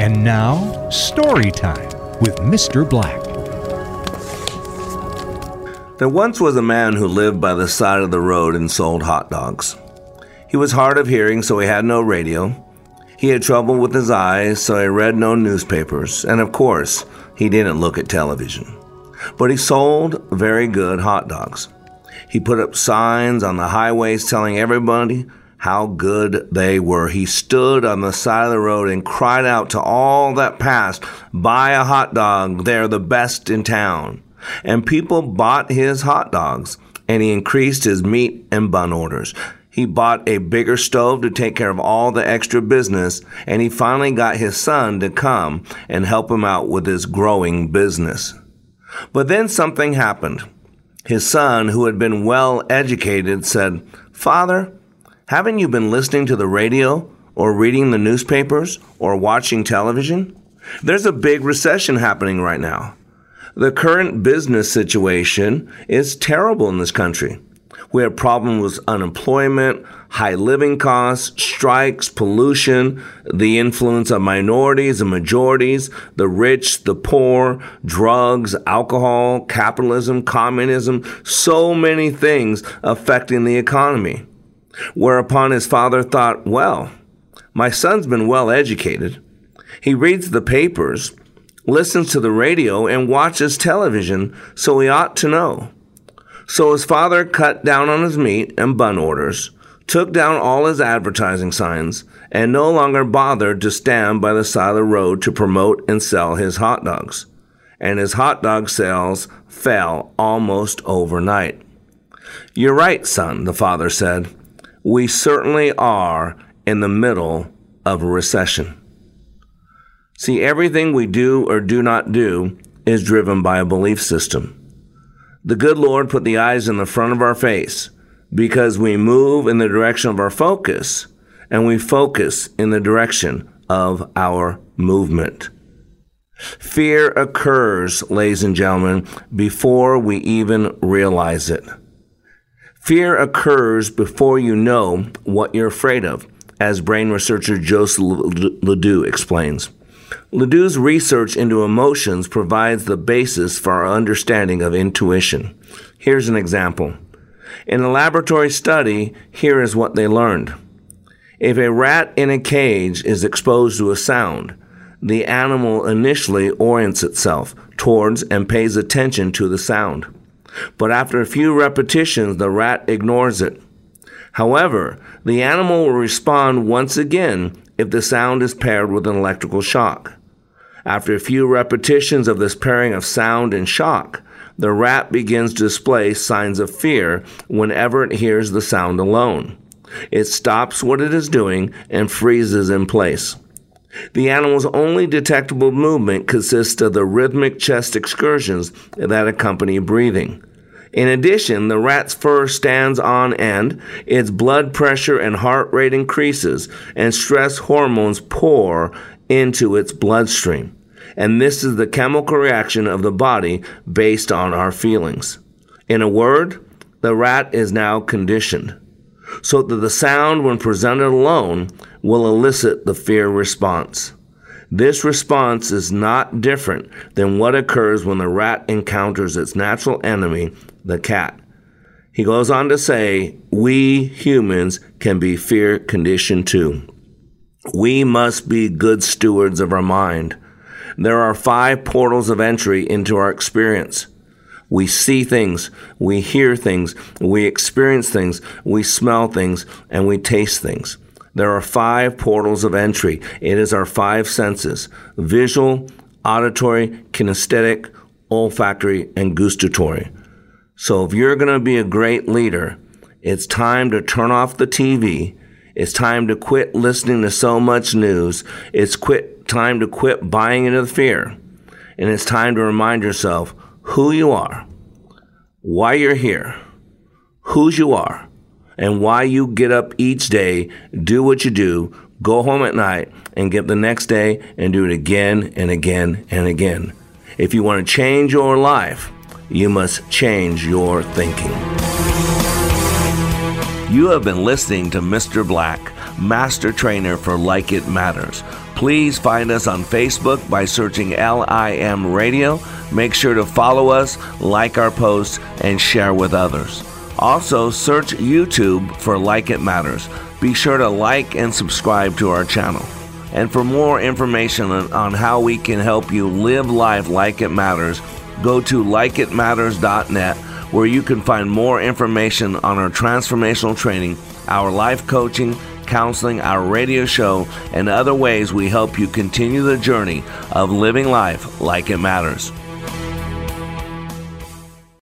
And now, story time with Mr. Black. There once was a man who lived by the side of the road and sold hot dogs. He was hard of hearing, so he had no radio. He had trouble with his eyes, so he read no newspapers. And of course, he didn't look at television. But he sold very good hot dogs. He put up signs on the highways telling everybody how good they were. He stood on the side of the road and cried out to all that passed, Buy a hot dog, they're the best in town. And people bought his hot dogs, and he increased his meat and bun orders. He bought a bigger stove to take care of all the extra business, and he finally got his son to come and help him out with his growing business. But then something happened. His son, who had been well educated, said, Father, haven't you been listening to the radio or reading the newspapers or watching television? There's a big recession happening right now. The current business situation is terrible in this country. We have problems with unemployment, high living costs, strikes, pollution, the influence of minorities and majorities, the rich, the poor, drugs, alcohol, capitalism, communism, so many things affecting the economy. Whereupon his father thought, well, my son's been well educated. He reads the papers, listens to the radio, and watches television, so he ought to know. So his father cut down on his meat and bun orders, took down all his advertising signs, and no longer bothered to stand by the side of the road to promote and sell his hot dogs. And his hot dog sales fell almost overnight. You're right, son, the father said we certainly are in the middle of a recession. See, everything we do or do not do is driven by a belief system. The good Lord put the eyes in the front of our face because we move in the direction of our focus and we focus in the direction of our movement. Fear occurs, ladies and gentlemen, before we even realize it. Fear occurs before you know what you're afraid of, as brain researcher Joseph Ledoux explains. Ledoux's research into emotions provides the basis for our understanding of intuition. Here's an example. In a laboratory study, here is what they learned. If a rat in a cage is exposed to a sound, the animal initially orients itself towards and pays attention to the sound but after a few repetitions, the rat ignores it. However, the animal will respond once again if the sound is paired with an electrical shock. After a few repetitions of this pairing of sound and shock, the rat begins to display signs of fear whenever it hears the sound alone. It stops what it is doing and freezes in place. The animal's only detectable movement consists of the rhythmic chest excursions that accompany breathing. In addition, the rat's fur stands on end, its blood pressure and heart rate increases, and stress hormones pour into its bloodstream. And this is the chemical reaction of the body based on our feelings. In a word, the rat is now conditioned so that the sound, when presented alone, will elicit the fear response. This response is not different than what occurs when the rat encounters its natural enemy, the cat. He goes on to say, We humans can be fear conditioned too. We must be good stewards of our mind. There are five portals of entry into our experience. We see things, we hear things, we experience things, we smell things, and we taste things. There are five portals of entry. It is our five senses visual, auditory, kinesthetic, olfactory, and gustatory. So if you're going to be a great leader, it's time to turn off the TV. It's time to quit listening to so much news. It's quit time to quit buying into the fear. And it's time to remind yourself who you are, why you're here, whose you are, and why you get up each day, do what you do, go home at night, and get the next day and do it again and again and again. If you want to change your life, you must change your thinking. You have been listening to Mr. Black, Master Trainer for Like It Matters Please find us on Facebook by searching LIM Radio. Make sure to follow us, like our posts, and share with others. Also, search YouTube for Like It Matters. Be sure to like and subscribe to our channel. And for more information on how we can help you live life like it matters, go to likeitmatters.net where you can find more information on our transformational training, our life coaching, counseling, our radio show, and other ways we help you continue the journey of living life like it matters.